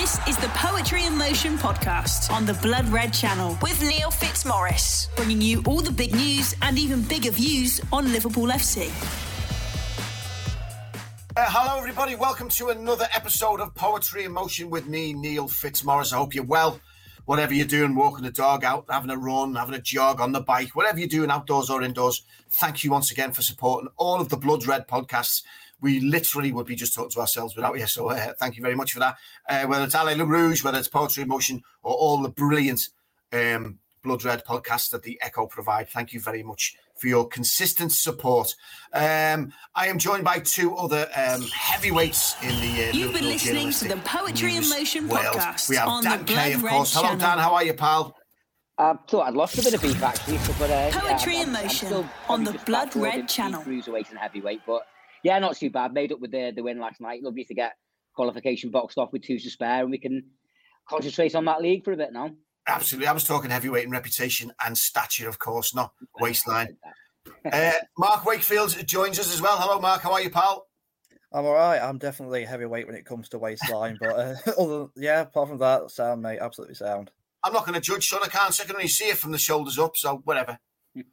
This is the Poetry in Motion podcast on the Blood Red channel with Neil Fitzmaurice, bringing you all the big news and even bigger views on Liverpool FC. Uh, hello, everybody. Welcome to another episode of Poetry in Motion with me, Neil Fitzmaurice. I hope you're well. Whatever you're doing, walking the dog out, having a run, having a jog on the bike, whatever you're doing outdoors or indoors, thank you once again for supporting all of the Blood Red podcasts. We literally would be just talking to ourselves without you. So uh, thank you very much for that. Uh, whether it's Allez Les Rouges, whether it's Poetry in Motion, or all the brilliant um, Blood Red podcasts that the Echo provide, thank you very much for your consistent support. Um, I am joined by two other um, heavyweights in the. Uh, You've been listening to the Poetry in Motion world. podcast. We have on Dan the Kay, of course. Red Hello, Dan. How are you, pal? I thought I'd lost a bit of beef actually, but uh, Poetry yeah, in I'm- I'm Motion on the just Blood back towards Red the channel. Cruiserweight and heavyweight, but yeah, not too bad. Made up with the the win last night. Lovely to get qualification boxed off with two to spare, and we can concentrate on that league for a bit now. Absolutely. I was talking heavyweight in reputation and stature, of course, not waistline. Uh, Mark Wakefield joins us as well. Hello, Mark. How are you, pal? I'm all right. I'm definitely heavyweight when it comes to waistline, but uh, other yeah, apart from that, sound mate, absolutely sound. I'm not going to judge, son. I can't. I can only see it from the shoulders up, so whatever. you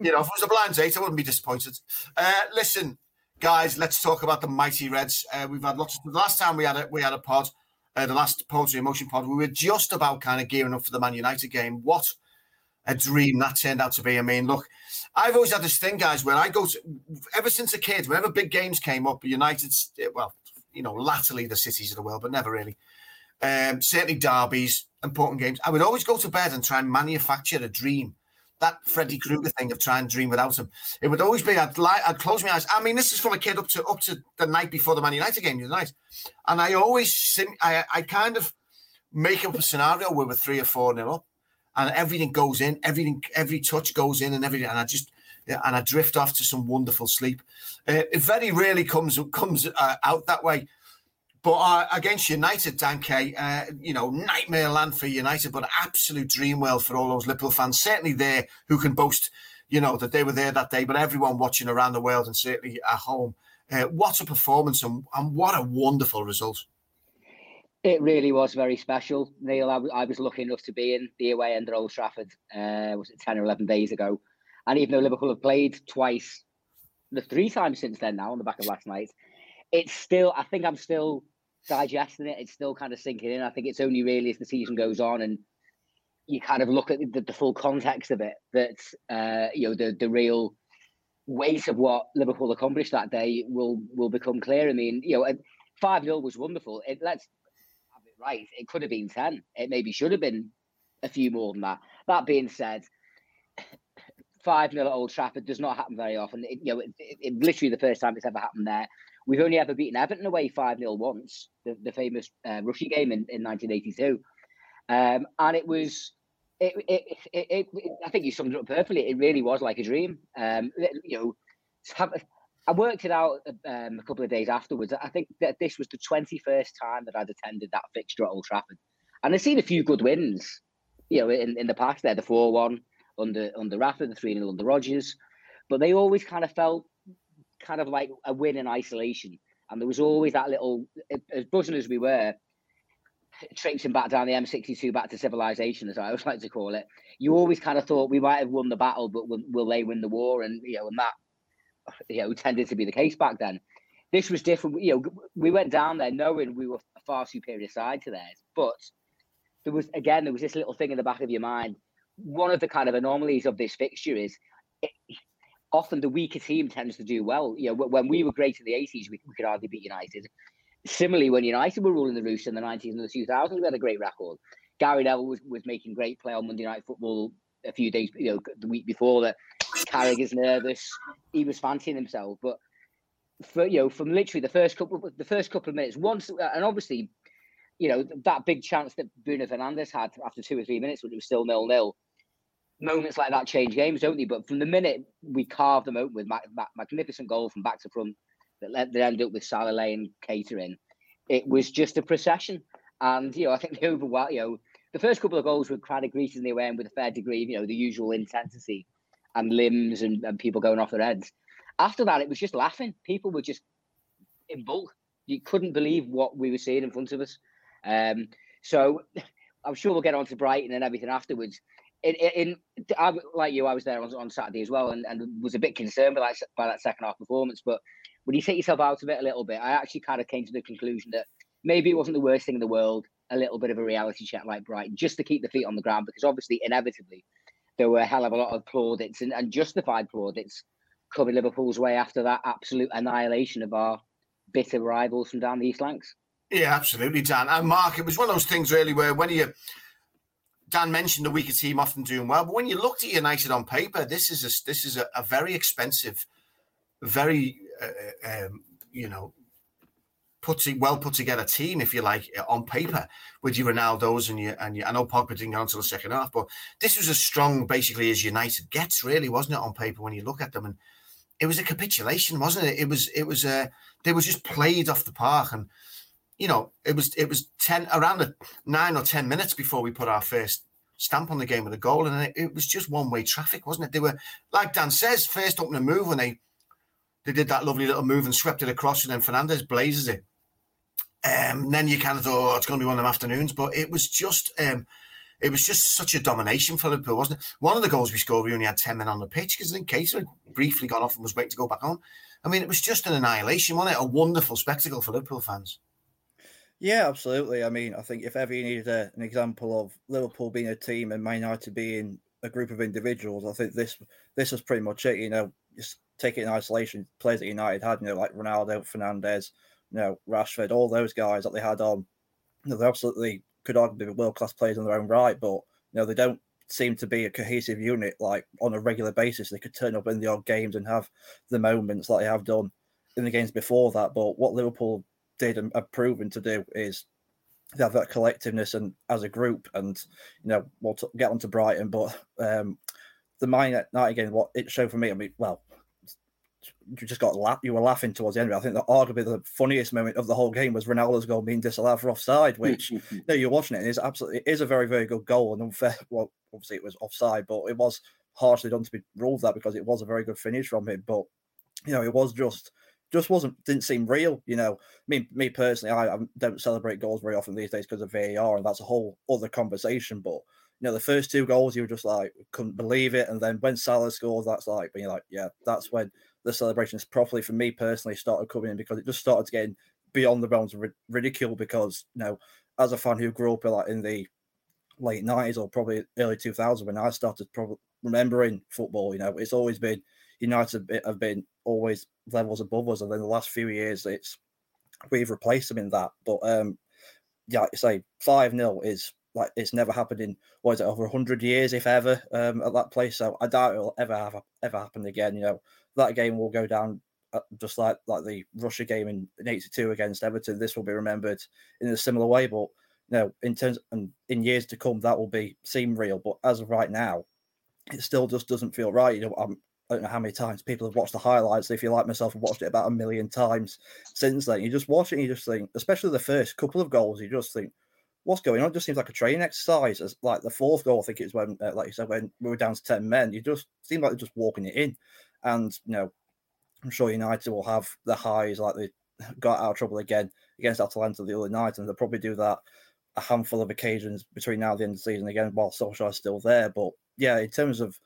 know, if it was a blind date, I wouldn't be disappointed. Uh, listen, guys, let's talk about the mighty Reds. Uh, we've had lots of. The last time we had a we had a pod, uh, the last Poetry Emotion pod, we were just about kind of gearing up for the Man United game. What a dream that turned out to be. I mean, look, I've always had this thing, guys, where I go to ever since a kid, whenever big games came up, United's well, you know, latterly the cities of the world, but never really. Um, certainly derbies, important games. I would always go to bed and try and manufacture a dream. That Freddy Krueger thing of trying to dream without him. It would always be I'd lie, I'd close my eyes. I mean, this is from a kid up to up to the night before the Man United game the night, and I always sim- I I kind of make up a scenario where we're three or four nil up, and everything goes in, everything every touch goes in, and everything, and I just and I drift off to some wonderful sleep. Uh, it very rarely comes comes uh, out that way. But uh, against United, Dan Kay, uh, you know, nightmare land for United, but absolute dream world for all those Liverpool fans. Certainly there who can boast, you know, that they were there that day, but everyone watching around the world and certainly at home. Uh, what a performance and, and what a wonderful result. It really was very special, Neil. I, w- I was lucky enough to be in the away end at Old Trafford. Uh, was it ten or eleven days ago? And even though Liverpool have played twice, the three times since then now on the back of last night, it's still. I think I'm still digesting it. It's still kind of sinking in. I think it's only really as the season goes on and you kind of look at the, the full context of it that uh, you know the the real weight of what Liverpool accomplished that day will will become clear. I mean, you know, five 0 was wonderful. It, let's have it right. It could have been ten. It maybe should have been a few more than that. That being said, five 0 at Old Trafford does not happen very often. It, you know, it, it- literally the first time it's ever happened there. We've only ever beaten Everton away five 0 once, the, the famous uh, Rushy game in, in 1982, um, and it was. It, it, it, it, I think you summed it up perfectly. It really was like a dream. Um, you know, I worked it out um, a couple of days afterwards. I think that this was the 21st time that I'd attended that fixture at Old Trafford. And I've seen a few good wins, you know, in, in the past there, the 4 1 under under Rafa, the 3 0 under Rodgers. But they always kind of felt kind of like a win in isolation. And there was always that little, as buzzing as we were, traipsing back down the M62 back to civilization, as I always like to call it. You always kind of thought we might have won the battle, but will, will they win the war? And, you know, and that you know, tended to be the case back then. This was different. You know, we went down there knowing we were a far superior side to theirs, but there was again there was this little thing in the back of your mind. One of the kind of anomalies of this fixture is it, often the weaker team tends to do well. You know, when we were great in the eighties, we, we could hardly beat United. Similarly, when United were ruling the roost in the nineties and the two thousands, we had a great record. Gary Neville was, was making great play on Monday Night Football a few days, you know, the week before that. Carragher's nervous. He was fancying himself, but for you know, from literally the first couple, the first couple of minutes, once, uh, and obviously, you know, that big chance that Bruno Fernandes had after two or three minutes when it was still nil nil. Moments like that change games, don't they? But from the minute we carved them open with ma- ma- magnificent goal from back to front that, led, that ended up with Salah and catering, it was just a procession. And you know, I think the overall, you know, the first couple of goals were of greeting the away end with a fair degree of, you know, the usual intensity and limbs and, and people going off their heads. After that, it was just laughing. People were just in bulk. You couldn't believe what we were seeing in front of us. Um, so I'm sure we'll get on to Brighton and everything afterwards. In, in, I, like you, I was there on, on Saturday as well, and, and was a bit concerned by that, by that second half performance. But when you take yourself out of it a little bit, I actually kind of came to the conclusion that maybe it wasn't the worst thing in the world. A little bit of a reality check like Brighton, just to keep the feet on the ground, because obviously, inevitably, there were a hell of a lot of plaudits and, and justified plaudits coming Liverpool's way after that absolute annihilation of our bitter rivals from down the East Lancs. Yeah, absolutely, Dan. And Mark, it was one of those things really where when you Dan mentioned the weaker team often doing well, but when you looked at United on paper, this is a, this is a, a very expensive, very uh, uh um, you know put well put together team, if you like, on paper with your Ronaldo's and your and your, I know Pogba didn't go until the second half, but this was as strong basically as United gets, really, wasn't it, on paper when you look at them? And it was a capitulation, wasn't it? It was it was uh they were just played off the park and you know, it was it was ten around the nine or ten minutes before we put our first stamp on the game with a goal, and it, it was just one way traffic, wasn't it? They were like Dan says, first opening move when they they did that lovely little move and swept it across, and then Fernandes blazes it. Um, and then you kind of thought, oh, it's going to be one of them afternoons, but it was just um, it was just such a domination for Liverpool, wasn't it? One of the goals we scored, we only had ten men on the pitch because then Keita had briefly gone off and was waiting to go back on. I mean, it was just an annihilation, wasn't it? A wonderful spectacle for Liverpool fans. Yeah, absolutely. I mean, I think if ever you needed a, an example of Liverpool being a team and Man United being a group of individuals, I think this this is pretty much it. You know, just take it in isolation. Players that United had, you know, like Ronaldo, Fernandes, you know, Rashford, all those guys that they had on, you know, they absolutely could arguably be world class players in their own right, but you know, they don't seem to be a cohesive unit like on a regular basis. They could turn up in the odd games and have the moments like they have done in the games before that. But what Liverpool did and have proven to do is they have that collectiveness and as a group. And you know, we'll t- get on to Brighton, but um, the night again, what it showed for me. I mean, well, you just got laugh. You were laughing towards the end. I think that arguably the funniest moment of the whole game was Ronaldo's goal being disallowed for offside. Which you know, you're watching it, it's absolutely it is a very very good goal and unfair. Well, obviously it was offside, but it was harshly done to be ruled that because it was a very good finish from him. But you know, it was just just wasn't didn't seem real. You know, me me personally, I, I don't celebrate goals very often these days because of VAR, and that's a whole other conversation. But you know, the first two goals, you were just like couldn't believe it, and then when Salah scores, that's like being like, yeah, that's when the celebrations properly for me personally started coming in because it just started getting beyond the bounds of ridicule. Because you know, as a fan who grew up like in the late nineties or probably early 2000s when I started probably remembering football, you know, it's always been United have been always levels above us, and then the last few years it's we've replaced them in that. But um, yeah, say five 0 is like it's never happened in what is it over hundred years, if ever, um, at that place. So I doubt it'll ever have ever happen again. You know, that game will go down uh, just like like the Rushy game in, in '82 against Everton. This will be remembered in a similar way, but you know, in terms and in years to come, that will be seem real. But as of right now, it still just doesn't feel right. You know, I'm I don't know how many times people have watched the highlights. If you like myself, I've watched it about a million times since then. You just watch it and you just think, especially the first couple of goals, you just think, what's going on? It just seems like a training exercise. As like the fourth goal, I think it's when, uh, like you said, when we were down to 10 men, you just seem like they're just walking it in. And, you know, I'm sure United will have the highs like they got out of trouble again against Atalanta the other night, and they'll probably do that a handful of occasions between now and the end of the season again while Solskjaer's still there. But yeah, in terms of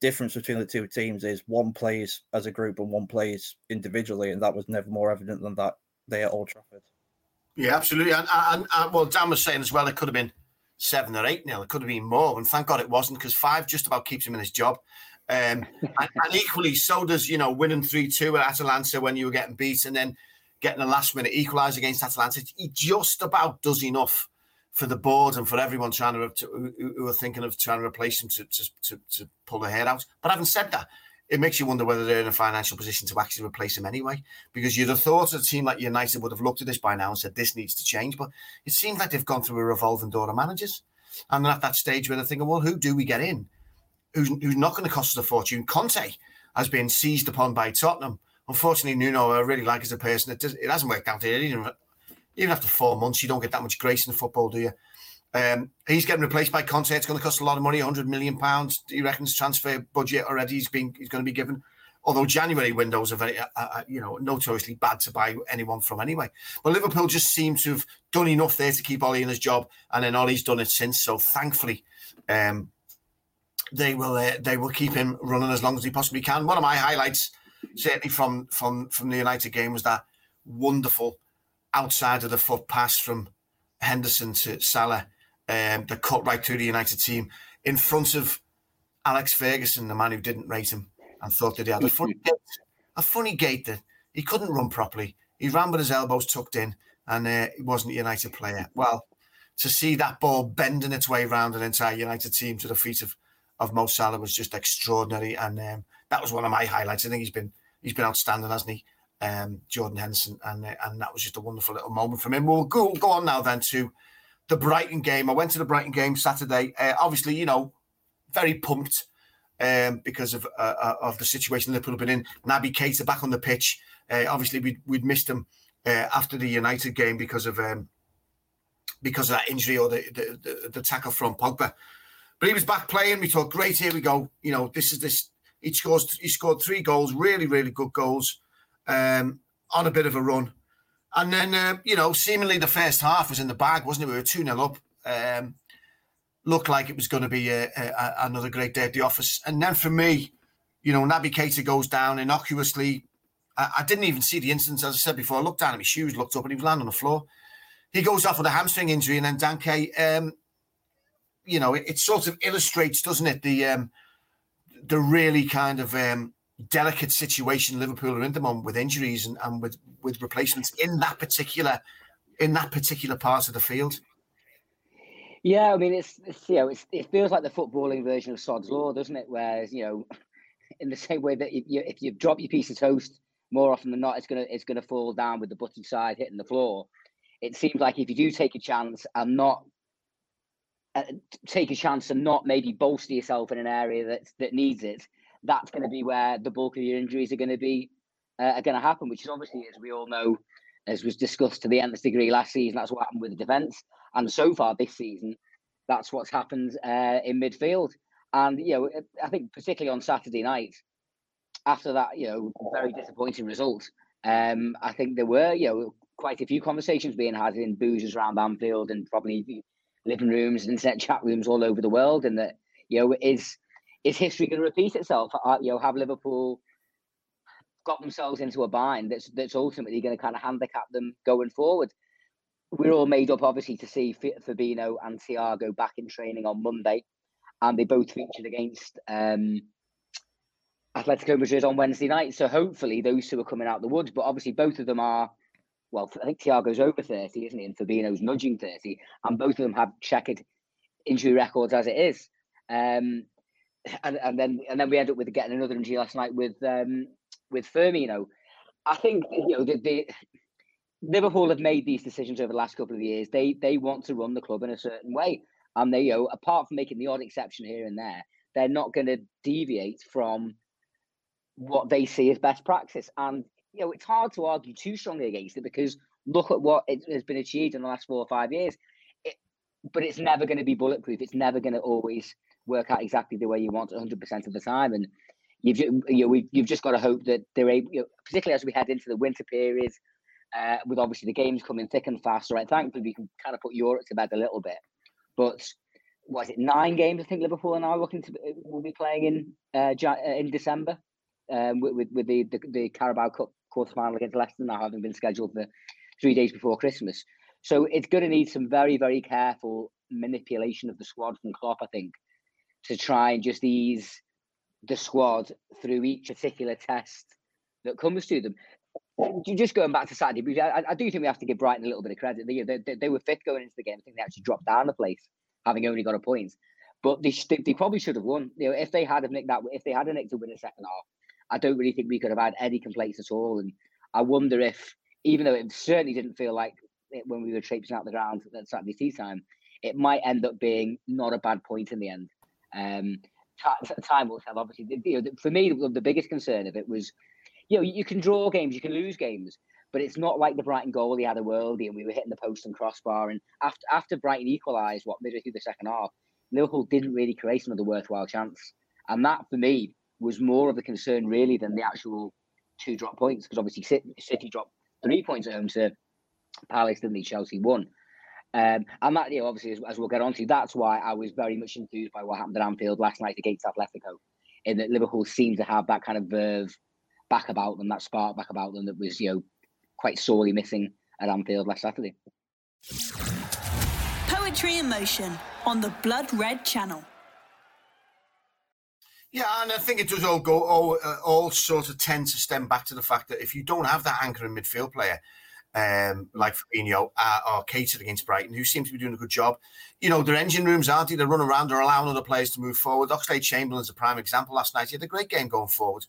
difference between the two teams is one plays as a group and one plays individually, and that was never more evident than that day at Old Trafford. Yeah, absolutely. And, and, and well, Dan was saying as well, it could have been seven or eight nil. It could have been more, and thank God it wasn't because five just about keeps him in his job. Um, and, and, equally, so does you know winning three two at Atalanta when you were getting beat, and then getting a last minute equaliser against Atalanta. He just about does enough for the board and for everyone trying to, to who, are thinking of trying to replace him to, to, to, to pull their hair out. But having said that, it makes you wonder whether they're in a financial position to actually replace him anyway. Because you'd have thought a team like United would have looked at this by now and said this needs to change. But it seems like they've gone through a revolving door of managers. And they're at that stage where they're thinking, well, who do we get in? Who's, who's not going to cost us a fortune? Conte has been seized upon by Tottenham. Unfortunately, Nuno, I really like as a person. It, does, it hasn't worked out here. Even, even after four months, you don't get that much grace in football, do you? Um, he's getting replaced by Conte. It's going to cost a lot of money, 100 million pounds. He reckons transfer budget already. He's been he's going to be given Although January windows are very, uh, uh, you know, notoriously bad to buy anyone from anyway. But Liverpool just seem to have done enough there to keep Ole in his job, and then Ole's done it since. So thankfully, um, they will uh, they will keep him running as long as he possibly can. One of my highlights, certainly from from from the United game, was that wonderful outside of the foot pass from Henderson to Salah, um, that cut right through the United team in front of Alex Ferguson, the man who didn't rate him and thought that he had a funny gait, a funny gait that he couldn't run properly. He ran with his elbows tucked in, and uh, he wasn't a United player. Well, to see that ball bending its way around an entire United team to the feet of of Mo Salah was just extraordinary, and um, that was one of my highlights. I think he's been he's been outstanding, hasn't he, um, Jordan Henderson, and uh, and that was just a wonderful little moment from him. We'll go go on now then to the Brighton game. I went to the Brighton game Saturday. Uh, obviously, you know, very pumped um, because of uh, uh of the situation Liverpool have been in. Naby Keita back on the pitch. Uh, obviously, we'd, we'd missed him uh, after the United game because of um, because of that injury or the, the, the, the tackle from Pogba. But he was back playing. We thought, great, here we go. You know, this is this. He scores. He scored three goals, really, really good goals, um, on a bit of a run. And then, uh, you know, seemingly the first half was in the bag, wasn't it? We were 2 0 up. Um, looked like it was going to be a, a, another great day at the office. And then for me, you know, Naby Keita goes down innocuously. I, I, didn't even see the instance, as I said before. I looked down at my shoes, looked up, and he was landing on the floor. He goes off with a hamstring injury, and then Dan Kay, um, you know, it, it, sort of illustrates, doesn't it, the um, the really kind of um, delicate situation Liverpool are in the moment with injuries and, and with with replacements in that particular in that particular part of the field. Yeah, I mean, it's, it's you know, it's, it feels like the footballing version of Sod's Law, doesn't it? Whereas you know, in the same way that if you, if you drop your piece of toast, more often than not, it's gonna it's gonna fall down with the buttered side hitting the floor. It seems like if you do take a chance and not uh, take a chance and not maybe bolster yourself in an area that that needs it, that's going to be where the bulk of your injuries are going to be uh, are going to happen. Which is obviously, as we all know, as was discussed to the nth degree last season, that's what happened with the defence, and so far this season, that's what's happened uh, in midfield. And you know, I think particularly on Saturday night, after that, you know, very disappointing result, um, I think there were you know quite a few conversations being had in boozers around Anfield and probably living rooms and internet chat rooms all over the world, and that you know is is history going to repeat itself? You know, have Liverpool got themselves into a bind that's that's ultimately going to kind of handicap them going forward? We're all made up, obviously, to see Fabinho and Thiago back in training on Monday, and they both featured against um, Atletico Madrid on Wednesday night. So hopefully, those two are coming out the woods. But obviously, both of them are. Well, I think Thiago's over thirty, isn't he? And Fabinho's nudging thirty, and both of them have checkered injury records as it is. Um, and, and then and then we end up with getting another injury last night with um, with Firmino. I think you know the, the Liverpool have made these decisions over the last couple of years. They they want to run the club in a certain way, and they you know apart from making the odd exception here and there, they're not going to deviate from what they see as best practice. And you know it's hard to argue too strongly against it because look at what it has been achieved in the last four or five years. It, but it's never going to be bulletproof. It's never going to always work out exactly the way you want 100% of the time. And you've you know, you've just got to hope that they're able, you know, particularly as we head into the winter period, uh, with obviously the games coming thick and fast. Right, thankfully we can kind of put Europe to bed a little bit. But was it nine games? I think Liverpool and I are looking to will be playing in uh, uh, in December um, with, with, with the, the the Carabao Cup quarter final against Leicester now having been scheduled for three days before Christmas. So it's going to need some very very careful manipulation of the squad from Klopp, I think, to try and just ease the squad through each particular test that comes to them. Just going back to Saturday, I, I do think we have to give Brighton a little bit of credit. They, they, they were fifth going into the game. I think they actually dropped down the place, having only got a point. But they, they probably should have won. You know, if they had have nicked that, if they had a nick to win a second half, I don't really think we could have had any complaints at all. And I wonder if, even though it certainly didn't feel like it when we were traipsing out the ground at Saturday tea time, it might end up being not a bad point in the end. Um, time will tell. Obviously, you know, for me, the biggest concern of it was, you know, you can draw games, you can lose games, but it's not like the Brighton goal. He had a worldie, and we were hitting the post and crossbar. And after after Brighton equalised, what midway through the second half, Liverpool didn't really create another worthwhile chance. And that, for me, was more of a concern really than the actual two drop points because obviously City dropped three points at home to Palace, didn't they? Chelsea won. Um, and that, you know, obviously, as, as, we'll get on to, that's why I was very much enthused by what happened at Anfield last night against Atletico, in that Liverpool seemed to have that kind of verve back about them, that spark back about them that was, you know, quite sorely missing at Anfield last Saturday. Poetry in motion on the Blood Red Channel. Yeah, and I think it does all go all, uh, all sort of tend to stem back to the fact that if you don't have that anchor in midfield player, um, like Fabinho uh, or Keita against Brighton, who seem to be doing a good job. You know, their engine rooms aren't they? They run around, they're allowing other players to move forward. Oxlade Chamberlain's a prime example last night. He had a great game going forward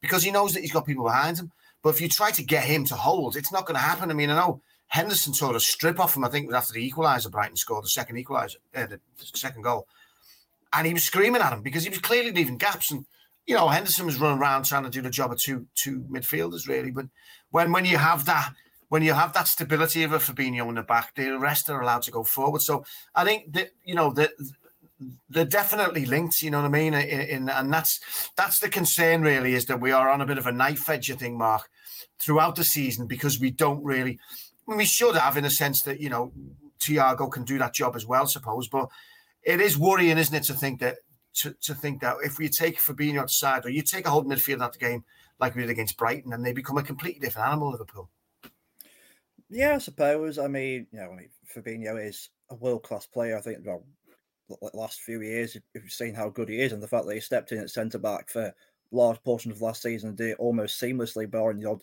because he knows that he's got people behind him. But if you try to get him to hold, it's not going to happen. I mean, I know Henderson sort of strip off him, I think, after the equaliser, Brighton scored the second equaliser, uh, the second goal and he was screaming at him because he was clearly leaving gaps. And you know, Henderson was running around trying to do the job of two two midfielders really. But when when you have that when you have that stability of a Fabinho in the back, the rest are allowed to go forward. So I think that you know that they're definitely linked. You know what I mean? In, in, and that's that's the concern really is that we are on a bit of a knife edge. You think, Mark, throughout the season because we don't really. We should have in a sense that you know Thiago can do that job as well, I suppose, but it is worrying, isn't it, to think that to, to think that if we take Fabinho outside or you take a whole midfield out the game like we did against Brighton, and they become a completely different animal, Liverpool. Yeah, I suppose. I mean, you know, I mean, Fabinho is a world class player. I think well, last few years, you've seen how good he is, and the fact that he stepped in at centre back for large portions of last season and did it almost seamlessly, barring the odd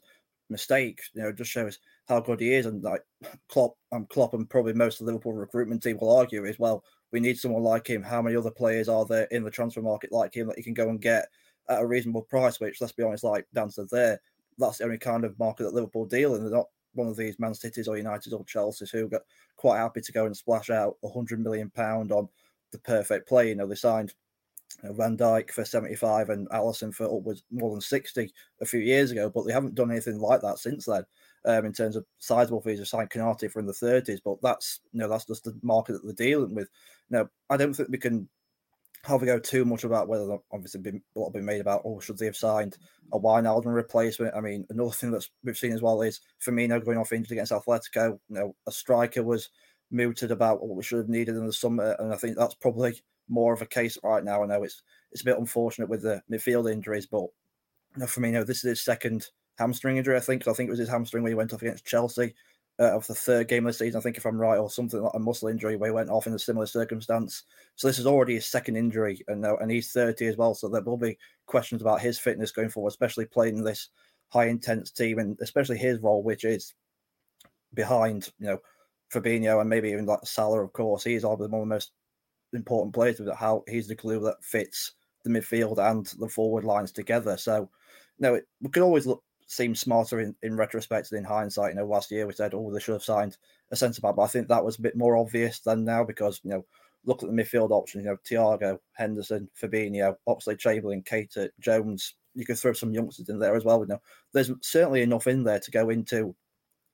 mistake, you know, just shows how good he is. And like Klopp, and Klopp, and probably most of the Liverpool recruitment team will argue as well we need someone like him. How many other players are there in the transfer market like him that you can go and get at a reasonable price? Which, let's be honest, like Dan said there, that's the only kind of market that Liverpool deal in. They're not one of these Man Cities or United or Chelsea's who got quite happy to go and splash out a hundred million pound on the perfect play. You know, they signed Van Dijk for 75 and Alisson for upwards more than 60 a few years ago, but they haven't done anything like that since then um, in terms of sizable fees. They signed for in the 30s, but that's you know that's just the market that they're dealing with. Now, I don't think we can have a go too much about whether obviously been a lot been made about oh should they have signed a Wijnaldum replacement. I mean another thing that's we've seen as well is Firmino going off injured against Atletico. You know a striker was mooted about what we should have needed in the summer, and I think that's probably more of a case right now. I know it's it's a bit unfortunate with the midfield injuries, but you know, Firmino this is his second hamstring injury. I think I think it was his hamstring when he went off against Chelsea uh, of the third game of the season. I think if I'm right, or something like a muscle injury where he went off in a similar circumstance. So this is already his second injury, and and he's 30 as well. So there will be questions about his fitness going forward, especially playing this high intense team, and especially his role, which is behind you know Fabinho and maybe even like Salah. Of course, he's one of the most important players with how he's the glue that fits the midfield and the forward lines together. So, it, we could always look seem smarter in, in retrospect than in hindsight. You know, last year we said, oh, they should have signed a centre back, but I think that was a bit more obvious than now because, you know, look at the midfield options, you know, Thiago, Henderson, Fabinho, Oxlade Chamberlain, Keita, Jones. You could throw some youngsters in there as well. You know, there's certainly enough in there to go into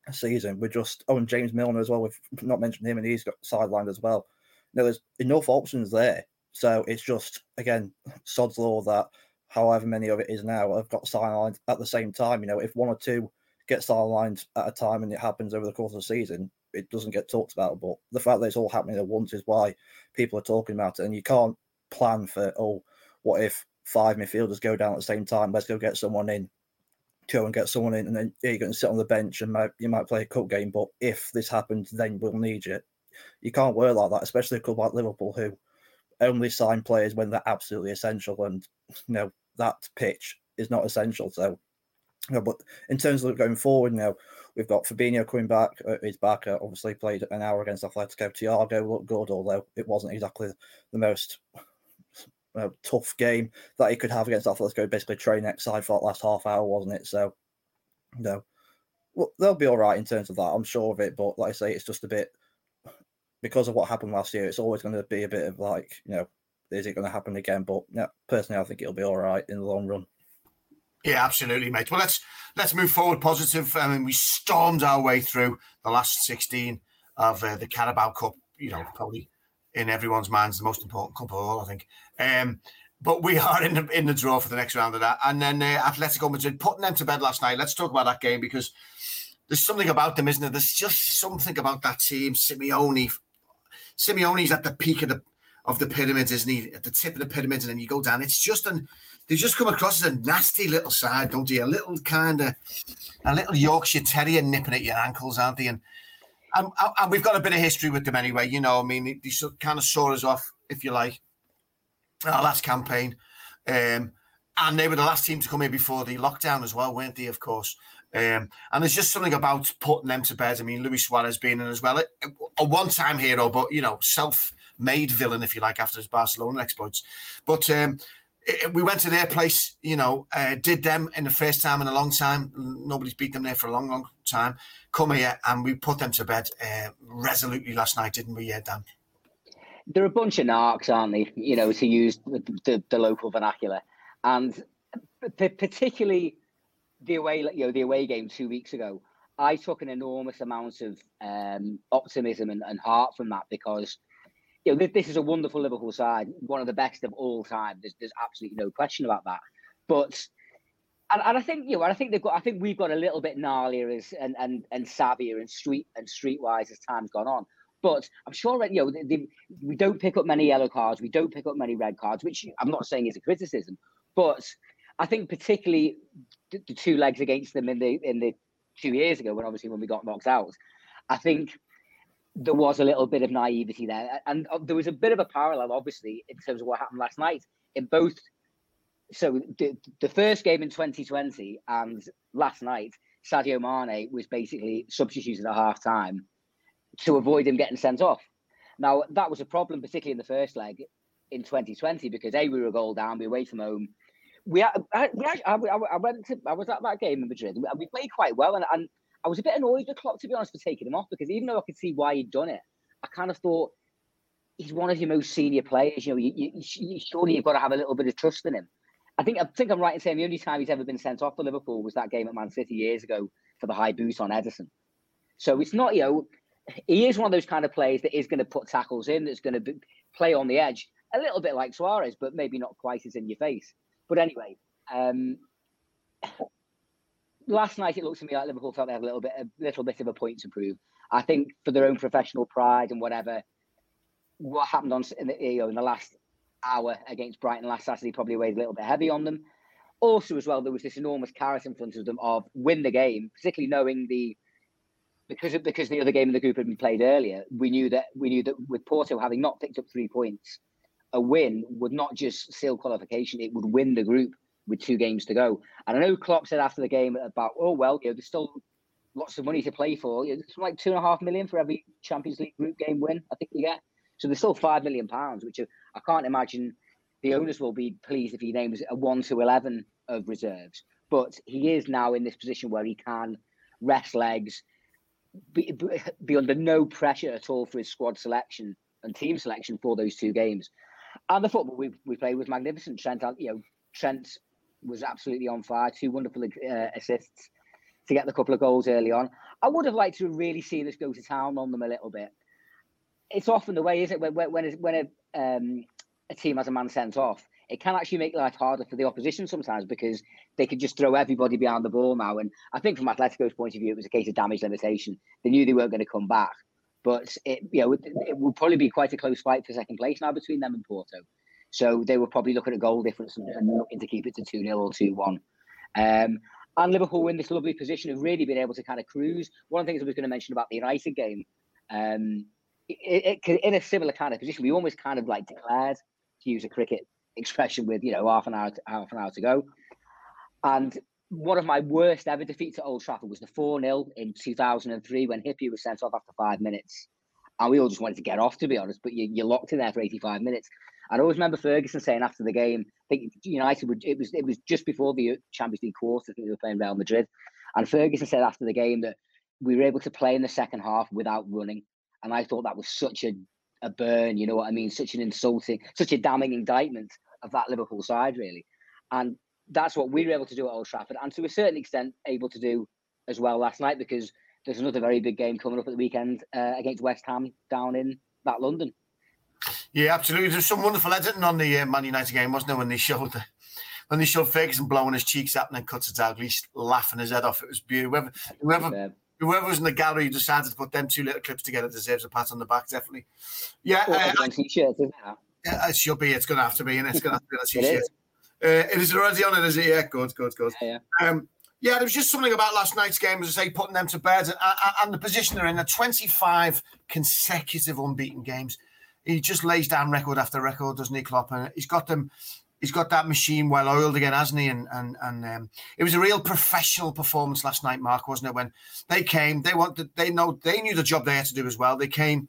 a season. We're just, oh, and James Milner as well. We've not mentioned him and he's got sidelined as well. You know, there's enough options there. So it's just, again, sod's law that however many of it is now, have got sidelined at the same time. You know, if one or two get sidelined at a time and it happens over the course of the season, it doesn't get talked about. But the fact that it's all happening at once is why people are talking about it. And you can't plan for, oh, what if five midfielders go down at the same time? Let's go get someone in. Go and get someone in, and then you're going to sit on the bench and might, you might play a cup game. But if this happens, then we'll need you. You can't work like that, especially a club like Liverpool, who only sign players when they're absolutely essential. And you know that pitch is not essential. So, you know, but in terms of going forward now, we've got Fabinho coming back. Uh, he's back. Uh, obviously, played an hour against Atletico. Thiago looked good, although it wasn't exactly the most tough game that he could have against Atletico. Basically, train next side for that last half hour, wasn't it? So, you know, well, they'll be all right in terms of that. I'm sure of it. But like I say, it's just a bit because of what happened last year. It's always going to be a bit of like, you know, is it going to happen again? But yeah, personally, I think it'll be all right in the long run. Yeah, absolutely, mate. Well, let's let's move forward positive. I mean, we stormed our way through the last sixteen of uh, the Carabao Cup. You know, probably in everyone's minds the most important cup of all. I think. Um, but we are in the in the draw for the next round of that. And then uh, Atletico Madrid putting them to bed last night. Let's talk about that game because there's something about them, isn't there? There's just something about that team. Simeone, Simeone's at the peak of the of the pyramid, isn't he? At the tip of the pyramid, and then you go down. It's just an they just come across as a nasty little side, don't they? A little kind of a little Yorkshire Terrier nipping at your ankles, aren't they? And, and, and we've got a bit of history with them anyway. You know, I mean, they kind of saw us off, if you like, our last campaign. Um, and they were the last team to come in before the lockdown as well, weren't they? Of course. Um, and there's just something about putting them to bed. I mean, Luis Suarez being in as well, a one-time hero, but you know, self-made villain, if you like, after his Barcelona exploits. But um, it, we went to their place, you know, uh, did them in the first time in a long time. Nobody's beat them there for a long, long time. Come here and we put them to bed uh, resolutely last night, didn't we, yeah, Dan? They're a bunch of narcs, aren't they? You know, to use the, the, the local vernacular, and p- particularly the away, you know, the away game two weeks ago. I took an enormous amount of um, optimism and, and heart from that because you know, this, is a wonderful Liverpool side, one of the best of all time. There's, there's absolutely no question about that. But and, and I think you know, I think they've got, I think we've got a little bit gnarlier as and and and savvier and street and streetwise as time's gone on. But I'm sure you know we don't pick up many yellow cards, we don't pick up many red cards, which I'm not saying is a criticism, but I think particularly the, the two legs against them in the in the two years ago when obviously when we got knocked out, I think there was a little bit of naivety there, and uh, there was a bit of a parallel, obviously, in terms of what happened last night in both. So the, the first game in 2020 and last night, Sadio Mane was basically substituted at half time to avoid him getting sent off. Now that was a problem, particularly in the first leg in 2020, because a we were a goal down, we were away from home. We, I, I, I, I went to, I was at that game in Madrid. We played quite well, and, and I was a bit annoyed with Klopp, to be honest, for taking him off because even though I could see why he'd done it, I kind of thought he's one of your most senior players. You know, you, you, you, surely you've got to have a little bit of trust in him. I think I think I'm right in saying the only time he's ever been sent off for Liverpool was that game at Man City years ago for the high boot on Ederson. So it's not you know he is one of those kind of players that is going to put tackles in, that's going to be, play on the edge a little bit like Suarez, but maybe not quite as in your face. But anyway, um, last night it looked to me like Liverpool felt they had a little bit, a little bit of a point to prove. I think for their own professional pride and whatever, what happened on in the, you know, in the last hour against Brighton last Saturday probably weighed a little bit heavy on them. Also, as well, there was this enormous carrot in front of them of win the game, particularly knowing the because of, because the other game in the group had been played earlier. We knew that we knew that with Porto having not picked up three points, a win would not just seal qualification; it would win the group with two games to go. And I know Klopp said after the game about, oh well, you know, there's still lots of money to play for. It's like two and a half million for every Champions League group game win. I think you get. So there's still five million pounds, which I can't imagine the owners will be pleased if he names a one to eleven of reserves. But he is now in this position where he can rest legs, be, be under no pressure at all for his squad selection and team selection for those two games. And the football we we played was magnificent. Trent, you know, Trent was absolutely on fire. Two wonderful uh, assists to get the couple of goals early on. I would have liked to really seen us go to town on them a little bit. It's often the way, is it? When when when a, um, a team has a man sent off, it can actually make life harder for the opposition sometimes because they could just throw everybody behind the ball now. And I think from Atletico's point of view, it was a case of damage limitation. They knew they weren't going to come back, but it you know it, it will probably be quite a close fight for second place now between them and Porto. So they were probably looking at goal difference and, and looking to keep it to 2 0 or 2 1. Um, and Liverpool were in this lovely position of really being able to kind of cruise. One of the things I was going to mention about the United game, um, it, it, in a similar kind of position, we almost kind of like declared, to use a cricket expression, with you know half an hour, to, half an hour to go. And one of my worst ever defeats at Old Trafford was the 4 0 in 2003 when Hyypiä was sent off after five minutes. And we all just wanted to get off, to be honest, but you, you're locked in there for 85 minutes. I always remember Ferguson saying after the game, I think United would, it was it was just before the Champions League quarter, I think they were playing Real Madrid, and Ferguson said after the game that we were able to play in the second half without running, and I thought that was such a a burn, you know what I mean? Such an insulting, such a damning indictment of that Liverpool side, really, and that's what we were able to do at Old Trafford, and to a certain extent able to do as well last night because there's another very big game coming up at the weekend uh, against West Ham down in that London. Yeah, absolutely. There's some wonderful editing on the uh, Man United game, wasn't there, when they showed the when they showed Ferguson blowing his cheeks up and then cuts it out, he's laughing his head off. It was beautiful. Whoever, whoever, whoever was in the gallery who decided to put them two little clips together deserves a pat on the back, definitely. Yeah, uh, t-shirts, isn't it? Yeah, it should be. It's going to have to be, and it's going to have to be a t-shirt. Uh, it is already on it, is it? Yeah, good, good, good. Yeah, yeah. Um, yeah, there was just something about last night's game, as I say, putting them to bed and, and the position they're in. The 25 consecutive unbeaten games. He just lays down record after record, doesn't he, Klopp? And he's got them. He's got that machine well oiled again, hasn't he? And and and um, it was a real professional performance last night, Mark, wasn't it? When they came, they wanted, they know, they knew the job they had to do as well. They came,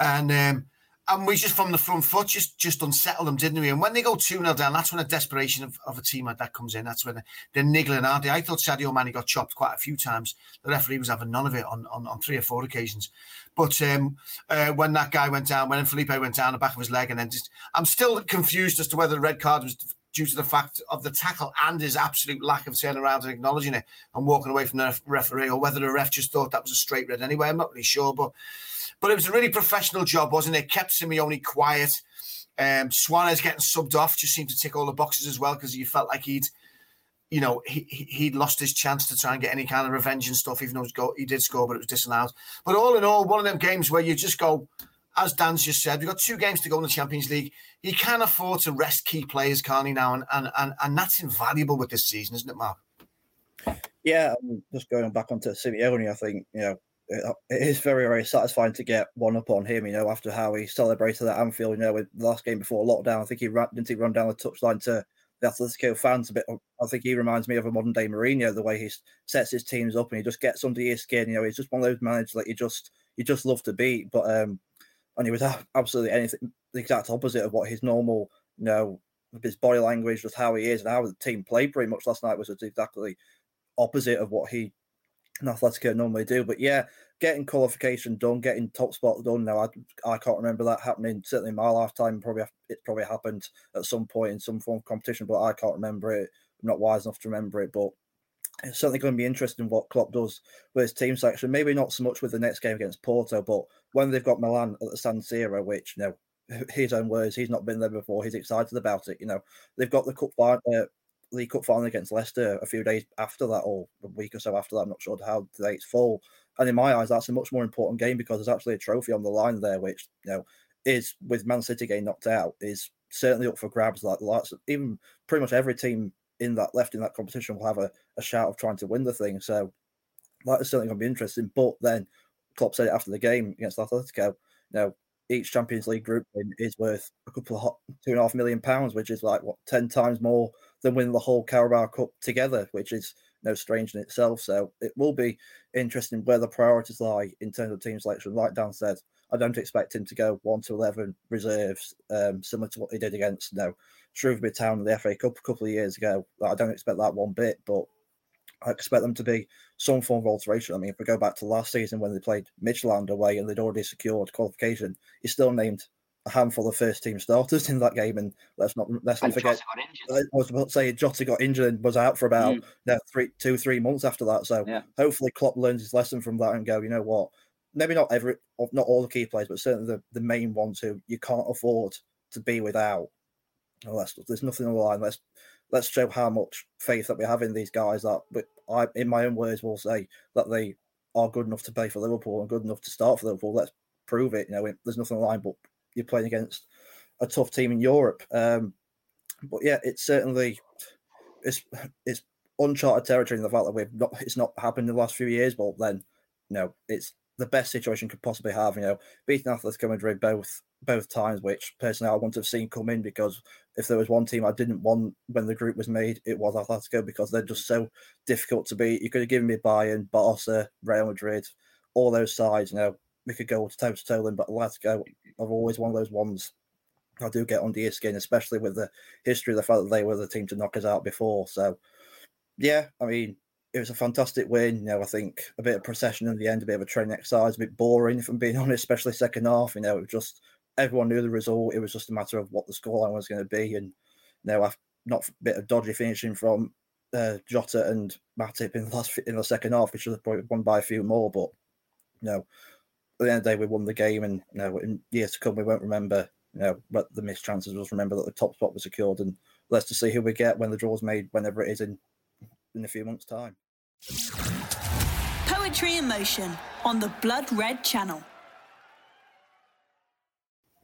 and um, and we just from the front foot just just unsettled them, didn't we? And when they go 2 0 down, that's when a desperation of, of a team like that comes in. That's when they're, they're niggling, aren't they? I thought Sadio Mane got chopped quite a few times. The referee was having none of it on, on, on three or four occasions. But um, uh, when that guy went down, when Felipe went down the back of his leg, and then just, I'm still confused as to whether the red card was due to the fact of the tackle and his absolute lack of turning around and acknowledging it and walking away from the referee, or whether the ref just thought that was a straight red anyway. I'm not really sure, but but it was a really professional job, wasn't it? Kept Simeone quiet. Um, Suarez getting subbed off just seemed to tick all the boxes as well because you felt like he'd, you know, he he'd lost his chance to try and get any kind of revenge and stuff, even though he did score, but it was disallowed. But all in all, one of them games where you just go, as Dan's just said, we've got two games to go in the Champions League. He can afford to rest key players, can't he, now? And and and, and that's invaluable with this season, isn't it, Mark? Yeah, just going back onto Simeone, I think, you know, it is very, very satisfying to get one up on him, you know, after how he celebrated at Anfield, you know, with the last game before lockdown. I think he ran, didn't he run down the touchline to the Atletico fans a bit. I think he reminds me of a modern day Mourinho, the way he sets his teams up and he just gets under your skin. You know, he's just one of those managers that you just you just love to beat. But um, and he was absolutely anything the exact opposite of what his normal, you know, his body language, just how he is and how the team played pretty much last night was exactly opposite of what he and Atletico normally do. But yeah, getting qualification done, getting top spot done. Now I, I can't remember that happening. Certainly in my lifetime, probably it probably happened at some point in some form of competition, but I can't remember it. I'm not wise enough to remember it, but it's certainly going to be interesting what Klopp does with his team selection. Maybe not so much with the next game against Porto, but when they've got Milan at the San Siro, which you know his own words, he's not been there before. He's excited about it. You know, they've got the cup final, uh, League Cup final against Leicester a few days after that, or a week or so after that. I'm not sure how the dates fall. And in my eyes, that's a much more important game because there's actually a trophy on the line there, which you know is with Man City getting knocked out is certainly up for grabs. Like lots, even pretty much every team in that left in that competition will have a, a shout of trying to win the thing. So that is certainly going to be interesting. But then Klopp said it after the game against Atletico. You know, each Champions League group win is worth a couple of two and a half million pounds, which is like what ten times more than winning the whole Carabao Cup together, which is no strange in itself. So it will be interesting where the priorities lie in terms of team selection. Like Dan said, I don't expect him to go one to eleven reserves, um, similar to what he did against you know, Shrewsbury Town in the FA Cup a couple of years ago. I don't expect that one bit, but I expect them to be some form of alteration. I mean, if we go back to last season when they played Midtjylland away and they'd already secured qualification, he's still named a handful of first team starters in that game, and let's not let's not forget. I was about to say Jota got injured and was out for about mm. three, two, three months after that. So yeah. hopefully Klopp learns his lesson from that and go, you know what? Maybe not every, not all the key players, but certainly the, the main ones who you can't afford to be without. Well, there's nothing on the line. Let's let's show how much faith that we have in these guys. That, but I, in my own words, will say that they are good enough to play for Liverpool and good enough to start for Liverpool. Let's prove it. You know, there's nothing on the line but you're playing against a tough team in Europe. Um, but yeah, it's certainly it's it's uncharted territory in the fact that we've not it's not happened in the last few years. But then, you know, it's the best situation could possibly have. You know, beating Atletico Madrid both both times, which personally I wouldn't have seen come in because if there was one team I didn't want when the group was made, it was Atletico because they're just so difficult to beat. You could have given me Bayern, Barca, Real Madrid, all those sides. You know, we could go toe to toe them, but Atletico are always one of those ones I do get under your skin, especially with the history of the fact that they were the team to knock us out before. So, yeah, I mean, it was a fantastic win. You know, I think a bit of procession in the end, a bit of a training exercise, a bit boring, if I'm being honest, especially second half. You know, it was just everyone knew the result. It was just a matter of what the scoreline was going to be. And, you know, I've not a bit of dodgy finishing from uh, Jota and Matip in the last in the second half, which should have probably won by a few more. But, you know, the end of the day, we won the game, and you know, in years to come, we won't remember you know but the missed chances. We'll remember that the top spot was secured, and let's just see who we get when the draw's made, whenever it is in in a few months' time. Poetry in motion on the Blood Red Channel.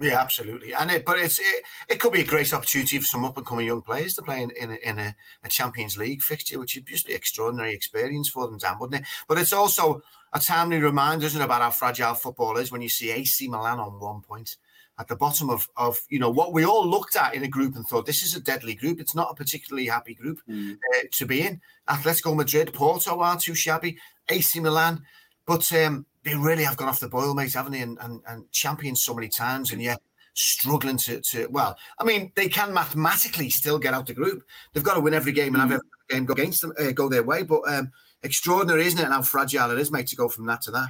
Yeah, absolutely. And it, but it's it, it could be a great opportunity for some up and coming young players to play in, in, a, in a, a, Champions League fixture, which would just be extraordinary experience for them, Dan, wouldn't it? But it's also a timely reminder, isn't it, about how fragile football is when you see AC Milan on one point at the bottom of, of you know what we all looked at in a group and thought this is a deadly group. It's not a particularly happy group mm. uh, to be in. Atletico Madrid, Porto aren't too shabby. AC Milan, but um, they really have gone off the boil, mate, haven't they? And, and, and champions so many times, and yet struggling to, to well, I mean, they can mathematically still get out the group. They've got to win every game and have mm. every game go against them, uh, go their way. But um, extraordinary, isn't it? And how fragile it is, mate, to go from that to that.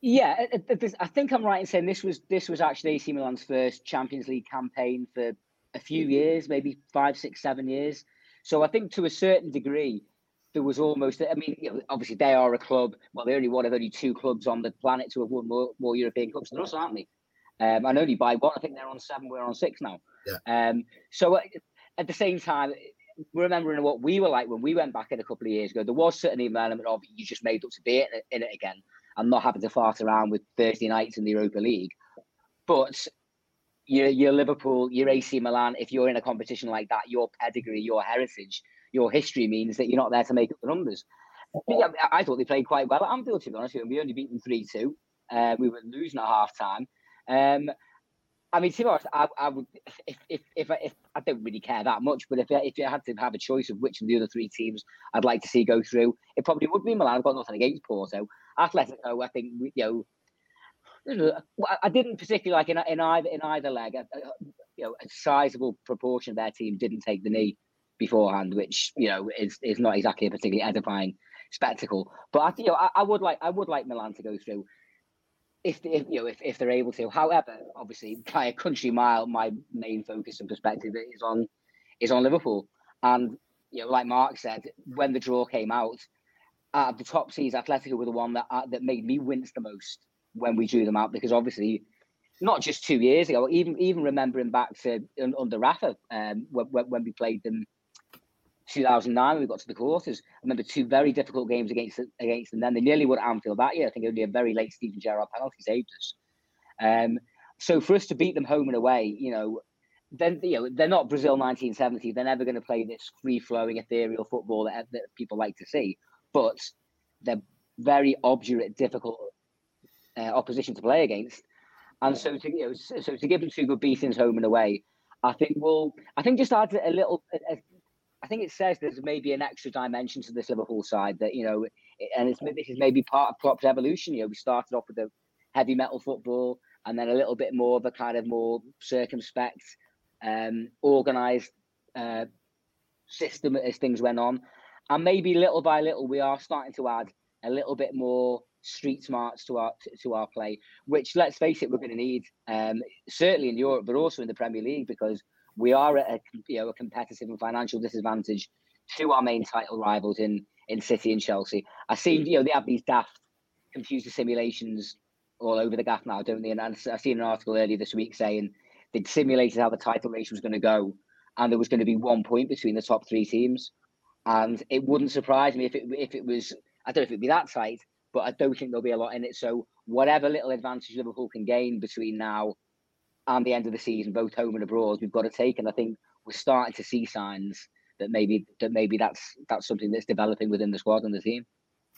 Yeah, I think I'm right in saying this was this was actually AC Milan's first Champions League campaign for a few years, maybe five, six, seven years. So I think to a certain degree, there was almost. I mean, you know, obviously they are a club. Well, they're only one of only two clubs on the planet to have won more, more European cups than us, aren't they? Um, and only by one. I think they're on seven. We're on six now. Yeah. Um, so at the same time, remembering what we were like when we went back in a couple of years ago, there was certainly an element of you just made up to be in it again and not having to fart around with Thursday nights in the Europa League. But you're, you're Liverpool, you're AC Milan. If you're in a competition like that, your pedigree, your heritage, your history means that you're not there to make up the numbers. Yeah, I thought they played quite well at Anfield, to be honest with you. We only beat them 3 2. Uh, we were losing at half time. Um, I mean, to be honest, I, I would if if if I, if I don't really care that much, but if if you had to have a choice of which of the other three teams I'd like to see go through, it probably would be Milan. I've got nothing against Porto. Atletico, I think you know, I didn't particularly like in, in either in either leg. You know, a sizable proportion of their team didn't take the knee beforehand, which you know is is not exactly a particularly edifying spectacle. But I, you know, I, I would like I would like Milan to go through if, if you know if, if they're able to. However, obviously by a country mile, my main focus and perspective is on is on Liverpool. And you know, like Mark said, when the draw came out, out of the top seeds, Atletico were the one that uh, that made me wince the most when we drew them out because obviously. Not just two years ago, even even remembering back to under Rafa um, when, when we played them 2009 when we got to the quarters. I remember two very difficult games against against them. Then they nearly won Anfield that year. I think only a very late Steven Gerrard penalty saved us. Um, so for us to beat them home and away, you know, then you know they're not Brazil 1970. They're never going to play this free flowing ethereal football that, that people like to see. But they're very obdurate, difficult uh, opposition to play against. And so to you know, so, so to give them two good beatings home and away, I think will I think just adds a little a, I think it says there's maybe an extra dimension to this Liverpool side that you know, and it's this is maybe part of Klopp's evolution. You know, we started off with the heavy metal football, and then a little bit more of a kind of more circumspect, um, organised uh, system as things went on, and maybe little by little we are starting to add a little bit more street smarts to our to our play, which let's face it, we're going to need um, certainly in Europe, but also in the Premier League because we are at a, you know, a competitive and financial disadvantage to our main title rivals in in City and Chelsea. I see, you know, they have these daft computer simulations all over the gaff now, don't they? And I've seen an article earlier this week saying they'd simulated how the title race was going to go, and there was going to be one point between the top three teams. And it wouldn't surprise me if it if it was I don't know if it'd be that tight, but I don't think there'll be a lot in it. So whatever little advantage Liverpool can gain between now and the end of the season, both home and abroad, we've got to take. And I think we're starting to see signs that maybe that maybe that's that's something that's developing within the squad and the team.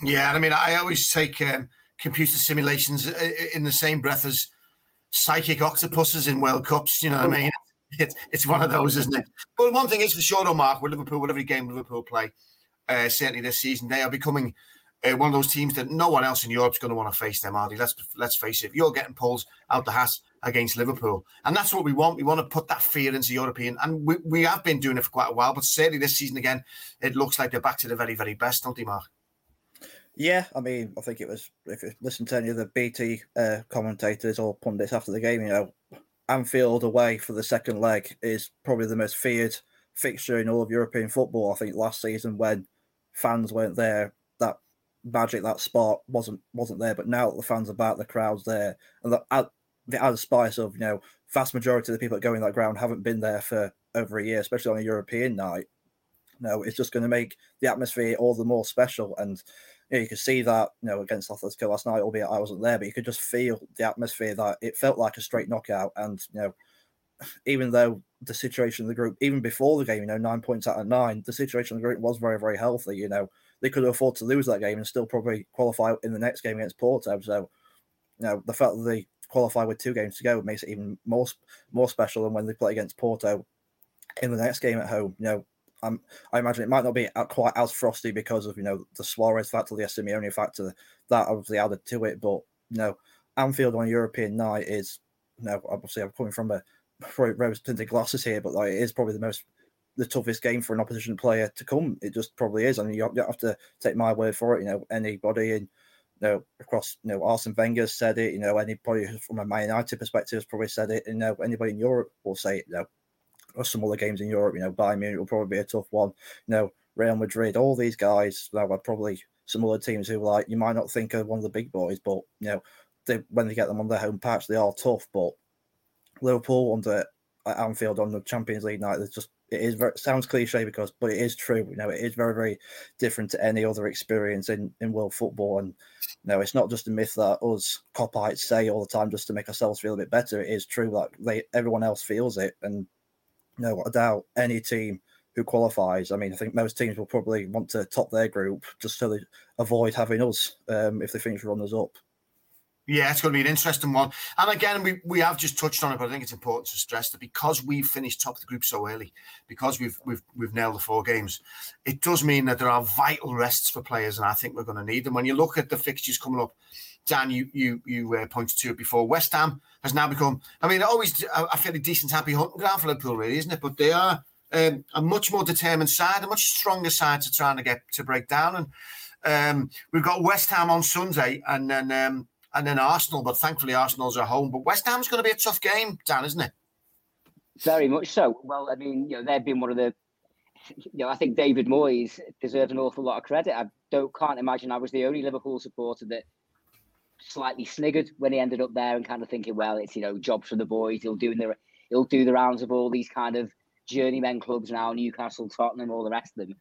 Yeah, I mean, I always take um, computer simulations uh, in the same breath as psychic octopuses in World Cups. You know what I mean? It's it's one of those, isn't it? But one thing is for sure, though, Mark, with Liverpool, with every game Liverpool play, uh, certainly this season, they are becoming uh, one of those teams that no one else in Europe's going to want to face them, are they? Let's let's face it. If you're getting pulled out the hat against Liverpool, and that's what we want. We want to put that fear into European, and we, we have been doing it for quite a while. But certainly this season again, it looks like they're back to the very very best, don't they, Mark? Yeah, I mean, I think it was if you listen to any of the BT uh, commentators or pundits after the game, you know, Anfield away for the second leg is probably the most feared fixture in all of European football. I think last season when fans weren't there, that magic, that spark wasn't wasn't there. But now that the fans are back, the crowd's there, and the, the added spice of you know, vast majority of the people that go in that ground haven't been there for over a year, especially on a European night. No, it's just going to make the atmosphere all the more special. And you, know, you could see that, you know, against Atletico last night, albeit I wasn't there, but you could just feel the atmosphere that it felt like a straight knockout. And, you know, even though the situation in the group, even before the game, you know, nine points out of nine, the situation in the group was very, very healthy. You know, they could afford to lose that game and still probably qualify in the next game against Porto. So, you know, the fact that they qualify with two games to go makes it even more more special than when they play against Porto in the next game at home. You know, I'm, I imagine it might not be quite as frosty because of you know the Suarez factor, the Simeone factor that obviously added to it. But you know, Anfield on a European night is you know obviously I'm coming from a rose tinted glasses here, but like it is probably the most the toughest game for an opposition player to come. It just probably is. I mean, you have to take my word for it. You know, anybody in you know across you know Arsene Wenger said it. You know, anybody from a Man United perspective has probably said it. You know, anybody in Europe will say it. You know, or some other games in Europe. You know, Bayern Munich will probably be a tough one. You know, Real Madrid, all these guys. Now, are probably some other teams who like you might not think are one of the big boys, but you know, they, when they get them on their home patch, they are tough. But Liverpool under Anfield on the Champions League night, it's just it is very sounds cliche because but it is true. You know, it is very, very different to any other experience in, in world football. And you know, it's not just a myth that us Kopites say all the time just to make ourselves feel a bit better. It is true that they everyone else feels it. And no doubt any team who qualifies. I mean, I think most teams will probably want to top their group just so they avoid having us um, if they finish runners up. Yeah, it's going to be an interesting one. And again, we, we have just touched on it, but I think it's important to stress that because we've finished top of the group so early, because we've we've we've nailed the four games, it does mean that there are vital rests for players, and I think we're going to need them. When you look at the fixtures coming up, Dan, you you you uh, pointed to it before. West Ham has now become, I mean, always a, a fairly decent, happy hunting ground for Liverpool, really, isn't it? But they are um, a much more determined side, a much stronger side to trying to get to break down. And um, we've got West Ham on Sunday, and then um, and then Arsenal. But thankfully, Arsenal's at home. But West Ham's going to be a tough game, Dan, isn't it? Very much so. Well, I mean, you know, they've been one of the. You know, I think David Moyes deserves an awful lot of credit. I don't can't imagine I was the only Liverpool supporter that slightly sniggered when he ended up there and kind of thinking, well, it's you know jobs for the boys. He'll do the he'll do the rounds of all these kind of journeyman clubs now, Newcastle, Tottenham, all the rest of them.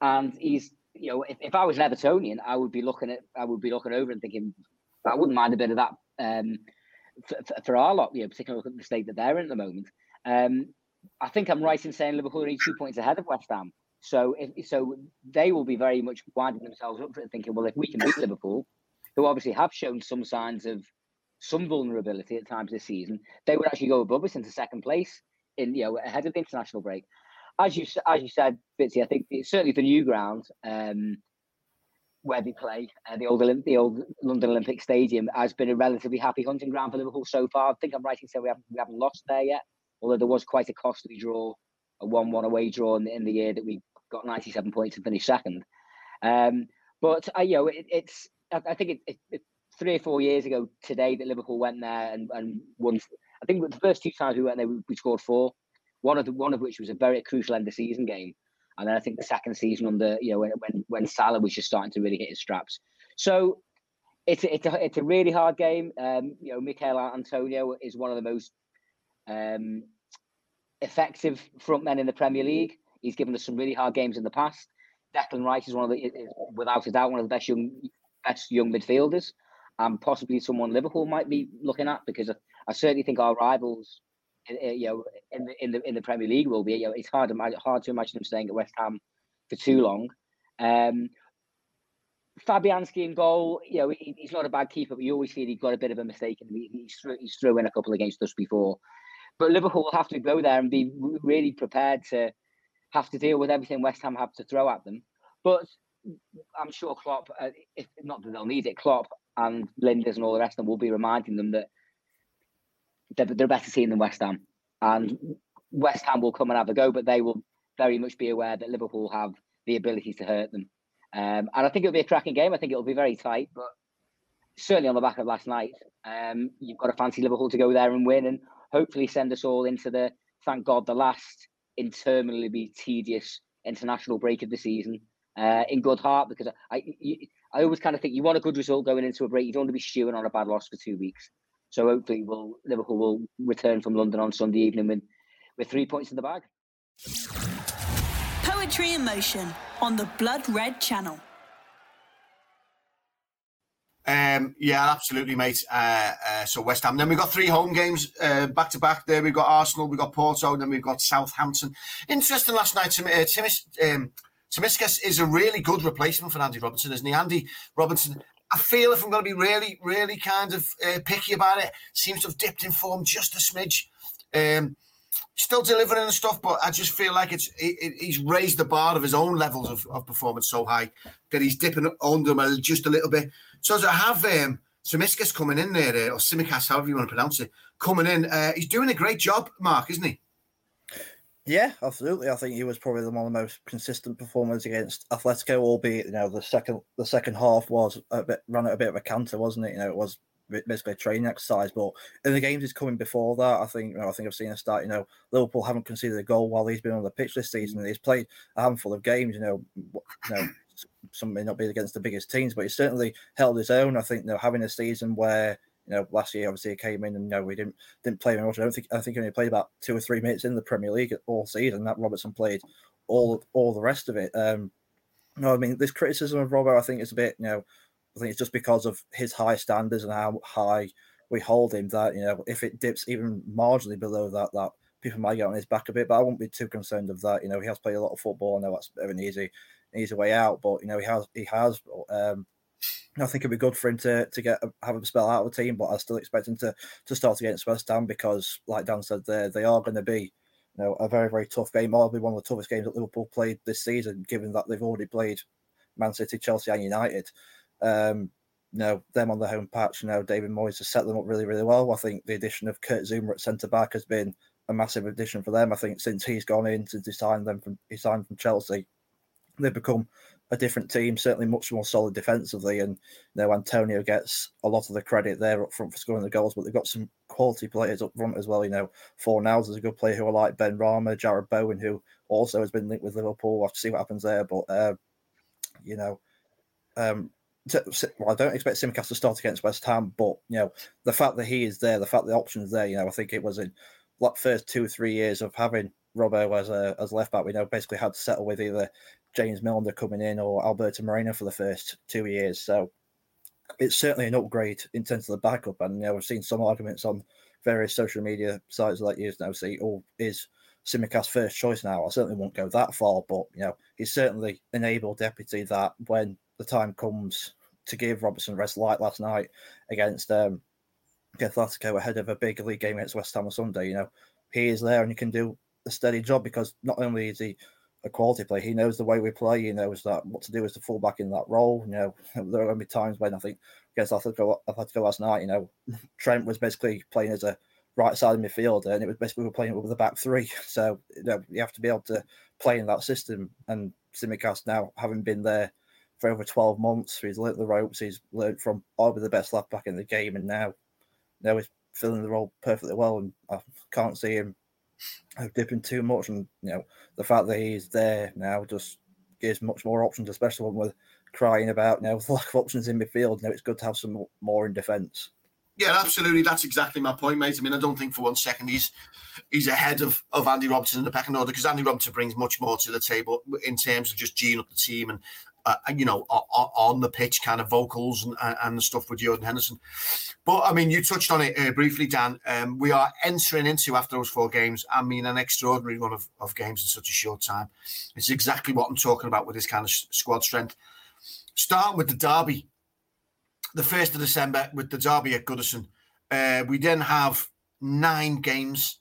And he's you know, if, if I was an Evertonian, I would be looking at I would be looking over and thinking, I wouldn't mind a bit of that um, for, for, our lot, you know, particularly look at the state that they're in at the moment. Um, I think I'm right in saying Liverpool are two points ahead of West Ham. So if, so they will be very much winding themselves up for it, thinking, well, if we can beat Liverpool, who obviously have shown some signs of some vulnerability at times this season, they would actually go above us into second place in you know ahead of the international break. As you as you said, Fitzy, I think it's certainly the new ground um, where they play, uh, the old Olymp- the old London Olympic Stadium, has been a relatively happy hunting ground for Liverpool so far. I think I'm right in saying we haven't we haven't lost there yet, although there was quite a costly draw, a one-one away draw in, in the year that we got 97 points and finished second. Um, but uh, you know, it, it's I, think it, it, it, three or four years ago today that Liverpool went there and, and won. I think the first two times we went there, we, we scored four. One of the one of which was a very crucial end of season game, and then I think the second season under you know when when when Salah was just starting to really hit his straps. So it's a, it's a, it's a really hard game. Um, you know, Michail Antonio is one of the most um, effective front men in the Premier League. He's given us some really hard games in the past. Declan Rice is one of the, is, without a doubt, one of the best young best young midfielders, and possibly someone Liverpool might be looking at because I certainly think our rivals, you know, in the in the in the Premier League will be. You know, it's hard to hard to imagine him staying at West Ham for too long. Um, Fabianski in goal, you know, he, he's not a bad keeper, but you always feel he's got a bit of a mistake, and he, he's threw, he's threw in a couple against us before. But Liverpool will have to go there and be really prepared to have to deal with everything West Ham have to throw at them. But I'm sure Klopp, uh, if not that they'll need it, Klopp and Lijnders and all the rest of them will be reminding them that they're, they're a better team than West Ham. And West Ham will come and have a go, but they will very much be aware that Liverpool have the ability to hurt them. Um, and I think it'll be a cracking game. I think it'll be very tight, but certainly on the back of last night, um, you've got to fancy Liverpool to go there and win and hopefully send us all into the, thank God, the last interminably tedious international break of the season uh, in good heart because I, I always kind of think you want a good result going into a break. You don't want to be stewing on a bad loss for two weeks. So hopefully, we'll, Liverpool will return from London on Sunday evening with, with three points in the bag. Poetry in motion on the Blood Red Channel. Um, yeah, absolutely, mate. Uh, uh, so West Ham. Then we've got three home games uh, back to back. There we've got Arsenal, we've got Porto, and then we've got Southampton. Interesting last night. Tim, uh, Timis, um, Tsimikas is a really good replacement for Andy Robertson, isn't he? Andy Robertson. I feel if I'm going to be really, really kind of uh, picky about it, seems to have dipped in form just a smidge. Um, still delivering and stuff, but I just feel like it's it, he's raised the bar of his own levels of, of performance so high that he's dipping under them just a little bit. So to have um, Tsimikas coming in there, uh, or Simikas, however you want to pronounce it, coming in, uh, he's doing a great job, Mark, isn't he? Yeah, absolutely. I think he was probably one of the most consistent performers against Atletico, albeit you know the second the second half was a bit ran at a bit of a canter, wasn't it? You know, it was basically a training exercise. But in the games he's coming before that, I think you know, I think I've seen a start. You know, Liverpool haven't conceded a goal while he's been on the pitch this season. He's played a handful of games. You know, you know, some may not be against the biggest teams, but he certainly held his own. I think you know, having a season where you know last year obviously he came in and you know we didn't didn't play much. I don't think I think he only played about two or three minutes in the Premier League all season. That Robertson played all all the rest of it. Um, no, I mean this criticism of Robert, I think is a bit you know I think it's just because of his high standards and how high we hold him that you know if it dips even marginally below that, that people might get on his back a bit. But I won't be too concerned of that. You know, he has played a lot of football. I know that's an easy, easy way out, but you know he has he has. Um, I think it'd be good for him to to get have a spell out of the team, but I still expect him to to start against West Ham because, like Dan said, there they are going to be you know a very very tough game. Probably one of the toughest games that Liverpool played this season, given that they've already played Man City, Chelsea, and United. Um, you know, them on the home patch, you know, David Moyes has set them up really, really well. I think the addition of Kurt Zouma at centre back has been a massive addition for them. I think since he's gone in, since he signed them from he signed from Chelsea, they've become a different team, certainly much more solid defensively. And you know, Antonio gets a lot of the credit there up front for scoring the goals, but they've got some quality players up front as well. You know, Fornals is a good player who I like Benrahma, Jarrod Bowen, who also has been linked with Liverpool. We'll have to see what happens there. But uh, you know, um, well, I don't expect Tsimikas to start against West Ham, but you know the fact that he is there, the fact the option is there. You know, I think it was in like first two or three years of having Robbo as a as left back. We know basically had to settle with either James Milner coming in or Alberto Moreno for the first two years. So it's certainly an upgrade in terms of the backup. And you know, we've seen some arguments on various social media sites like you now see, oh, is Tsimikas first choice now? I certainly won't go that far, but you know, he's certainly an able deputy that when the time comes to give Robertson rest like last night against um Atletico ahead of a big league game against West Ham on Sunday, you know, he is there and he can do a steady job because not only is he a quality player, he knows the way we play, he knows that what to do as the fullback in that role. You know, there are going to be times when I think against Atletico, Atletico last night, you know, Trent was basically playing as a right side midfielder and it was basically we were playing with the back three. So you, know, you have to be able to play in that system. And Tsimikas now having been there for over 12 months. He's learnt the ropes. He's learned from probably the best left back in the game, and now now he's filling the role perfectly well. And I can't see him dipping too much. And you know, the fact that he's there now just gives much more options, especially when we're crying about you now the lack of options in midfield. Now it's good to have some more in defence. Yeah, absolutely. That's exactly my point, mate. I mean, I don't think for one second he's he's ahead of, of Andy Robertson in the pecking order because Andy Robertson brings much more to the table in terms of just geeing up the team and uh, you know, on the pitch kind of vocals and, and the stuff with Jordan Henderson. But I mean, you touched on it uh, briefly, Dan. Um, we are entering into after those four games. I mean, an extraordinary run of, of games in such a short time. It's exactly what I'm talking about with this kind of squad strength. Starting with the derby, the first of December with the derby at Goodison. Uh, we then have nine games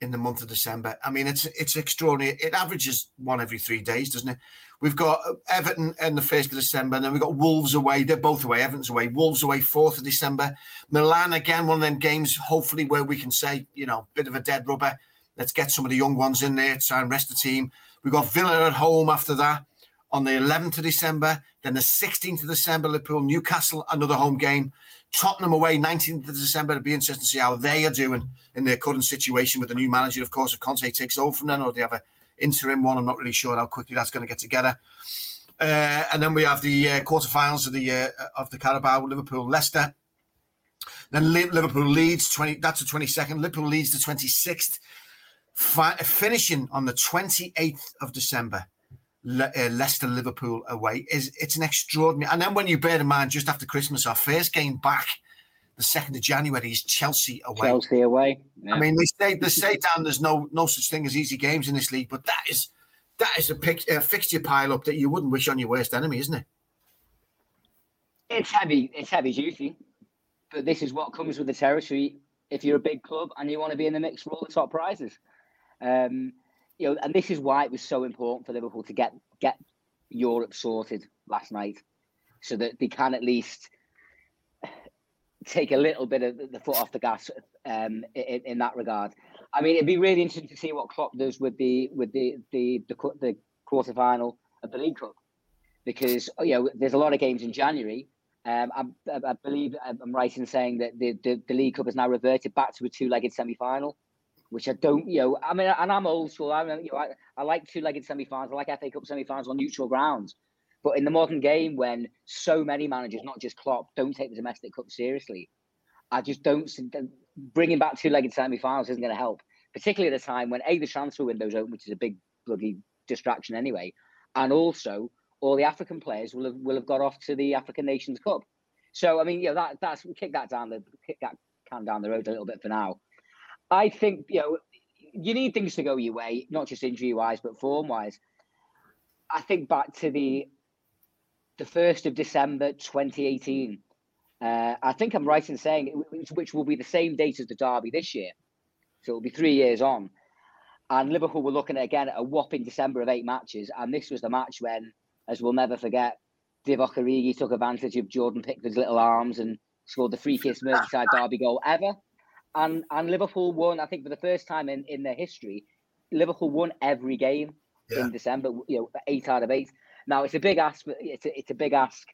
in the month of December. I mean, it's it's extraordinary. It averages one every three days, doesn't it? We've got Everton in the first of December, and then we've got Wolves away. They're both away. Everton's away. Wolves away fourth of December. Milan again, one of them games. Hopefully, where we can say, you know, bit of a dead rubber. Let's get some of the young ones in there try and rest the team. We've got Villa at home after that on the 11th of December. Then the 16th of December, Liverpool, Newcastle, another home game. Tottenham away, 19th of December. It'll be interesting to see how they are doing in their current situation with the new manager. Of course, if Conte takes over from them or they have an interim one, I'm not really sure how quickly that's going to get together. Uh, and then we have the uh, quarterfinals of the uh, of the Carabao, Liverpool, Leicester. Then Liverpool Leeds twenty. That's the twenty second. Liverpool Leeds the twenty sixth, fi- finishing on the twenty eighth of December. Le- uh, Leicester Liverpool away is it's an extraordinary. And then when you bear in mind, just after Christmas, our first game back, the second of January, is Chelsea away. Chelsea away. Yeah. I mean, they say they say down there's no no such thing as easy games in this league, but that is that is a, pic, a fixture pile up that you wouldn't wish on your worst enemy, isn't it? It's heavy. It's heavy duty, but this is what comes with the territory. If you're a big club and you want to be in the mix for all the top prizes, um, you know, and this is why it was so important for Liverpool to get get Europe sorted last night, so that they can at least take a little bit of the foot off the gas um, in, in that regard. I mean, it'd be really interesting to see what Klopp does with the with the the the, the quarter final of the League Cup, because you know there's a lot of games in January. Um, I, I, believe I'm right in saying that the, the, the League Cup has now reverted back to a two-legged semi-final, which I don't, you know, I mean, and I'm old school. I, you know, I, I like two-legged semi-finals. I like FA Cup semi-finals on neutral grounds. But in the modern game, when so many managers, not just Klopp, don't take the domestic cup seriously, I just don't bringing back two-legged semi-finals isn't going to help, particularly at a time when a the transfer window's open, which is a big bloody distraction anyway, and also all the African players will have will have got off to the African Nations Cup. So I mean, you know that that's kick that down the kick that can down the road a little bit for now. I think you know you need things to go your way, not just injury wise, but form wise. I think back to the the first of December, 2018 uh, I think I'm right in saying it, which will be the same date as the derby this year. So it'll be three years on. And Liverpool were looking at again at a whopping December of eight matches. And this was the match when, as we'll never forget, Divock Origi took advantage of Jordan Pickford's little arms and scored the freakiest Merseyside derby goal ever. And and Liverpool won, I think, for the first time in, in their history, Liverpool won every game yeah. in December, you know, eight out of eight. Now it's a big ask, it's a, it's a big ask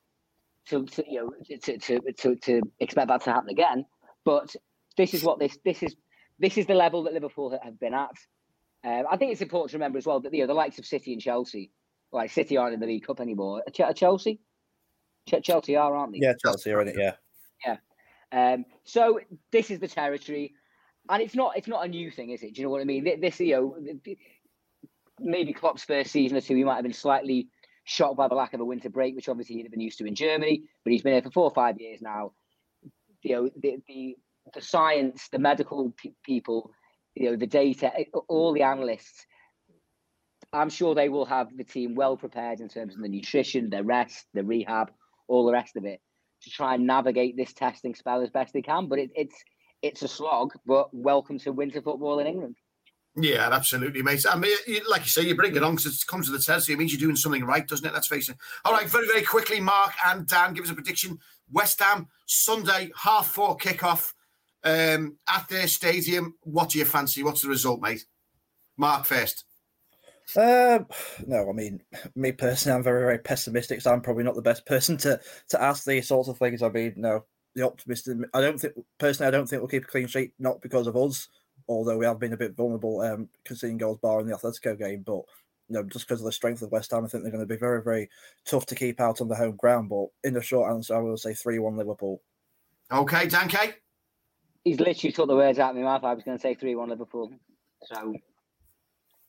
to, to you know to, to, to, to expect that to happen again. But this is what this this is this is the level that Liverpool have been at. Uh, I think it's important to remember as well that you know the likes of City and Chelsea, like City aren't in the League Cup anymore. Chelsea, Chelsea are, aren't they? Yeah, Chelsea are in it. Yeah, yeah. Um, so this is the territory, and it's not it's not a new thing, is it? Do you know what I mean? This you know maybe Klopp's first season or two, he might have been slightly shocked by the lack of a winter break, which obviously he'd have been used to in Germany. But he's been here for four or five years now. You know, the the, the science, the medical people, you know, the data, all the analysts. I'm sure they will have the team well prepared in terms of the nutrition, the rest, the rehab, all the rest of it, to try and navigate this testing spell as best they can. But it, it's it's a slog. But welcome to winter football in England. Yeah, absolutely, mate. I mean, like you say, you bring it on because it comes to the test. It means you're doing something right, doesn't it? Let's face it. All right, very, very quickly, Mark and Dan, give us a prediction. West Ham, Sunday, half four kickoff um, at their stadium. What do you fancy? What's the result, mate? Mark first. Uh, no, I mean, me personally, I'm very, very pessimistic, so I'm probably not the best person to to ask these sorts of things. I mean, no, the optimist. I don't think personally, I don't think we'll keep a clean sheet, not because of us, although we have been a bit vulnerable um, conceding goals bar in the Atletico game. But you know, just because of the strength of West Ham, I think they're going to be very, very tough to keep out on the home ground. But in the short answer, I will say 3 1 Liverpool. Okay, Dan Kay. He's literally took the words out of my mouth. I was going to say 3 1 Liverpool. So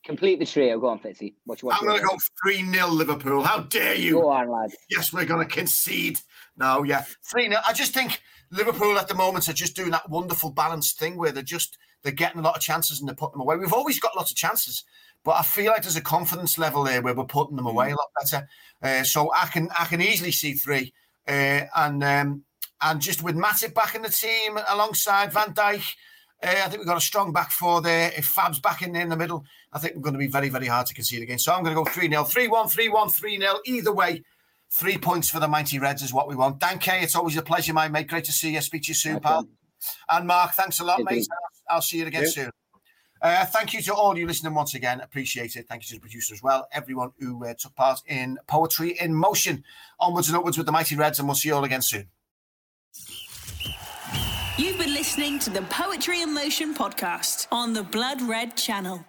complete the trio. Go on, Fitzy. What you, want? I'm going to go 3 0 Liverpool. How dare you? Go on, lad. Yes, we're going to concede. No, yeah. 3 0. I just think Liverpool at the moment are just doing that wonderful balanced thing where they're just they're getting a lot of chances and they're putting them away. We've always got lots of chances, but I feel like there's a confidence level there where we're putting them away a lot better. Uh, so I can I can easily see three, uh, and um, and just with Matip back in the team alongside Van Dijk. Uh, I think we've got a strong back four there. If Fab's back in there in the middle, I think we're going to be very, very hard to concede again. So I'm going to go 3 0, 3 1, 3 1, 3 0. Either way, three points for the Mighty Reds is what we want. Dan Kay, it's always a pleasure, my mate. Great to see you. Speak to you soon, pal. And Mark, thanks a lot, mate. I'll see you again soon. Uh, thank you to all you listening once again. Appreciate it. Thank you to the producer as well. Everyone who uh, took part in Poetry in Motion. Onwards and upwards with the Mighty Reds, and we'll see you all again soon. You've been listening to the Poetry in Motion podcast on the Blood Red channel.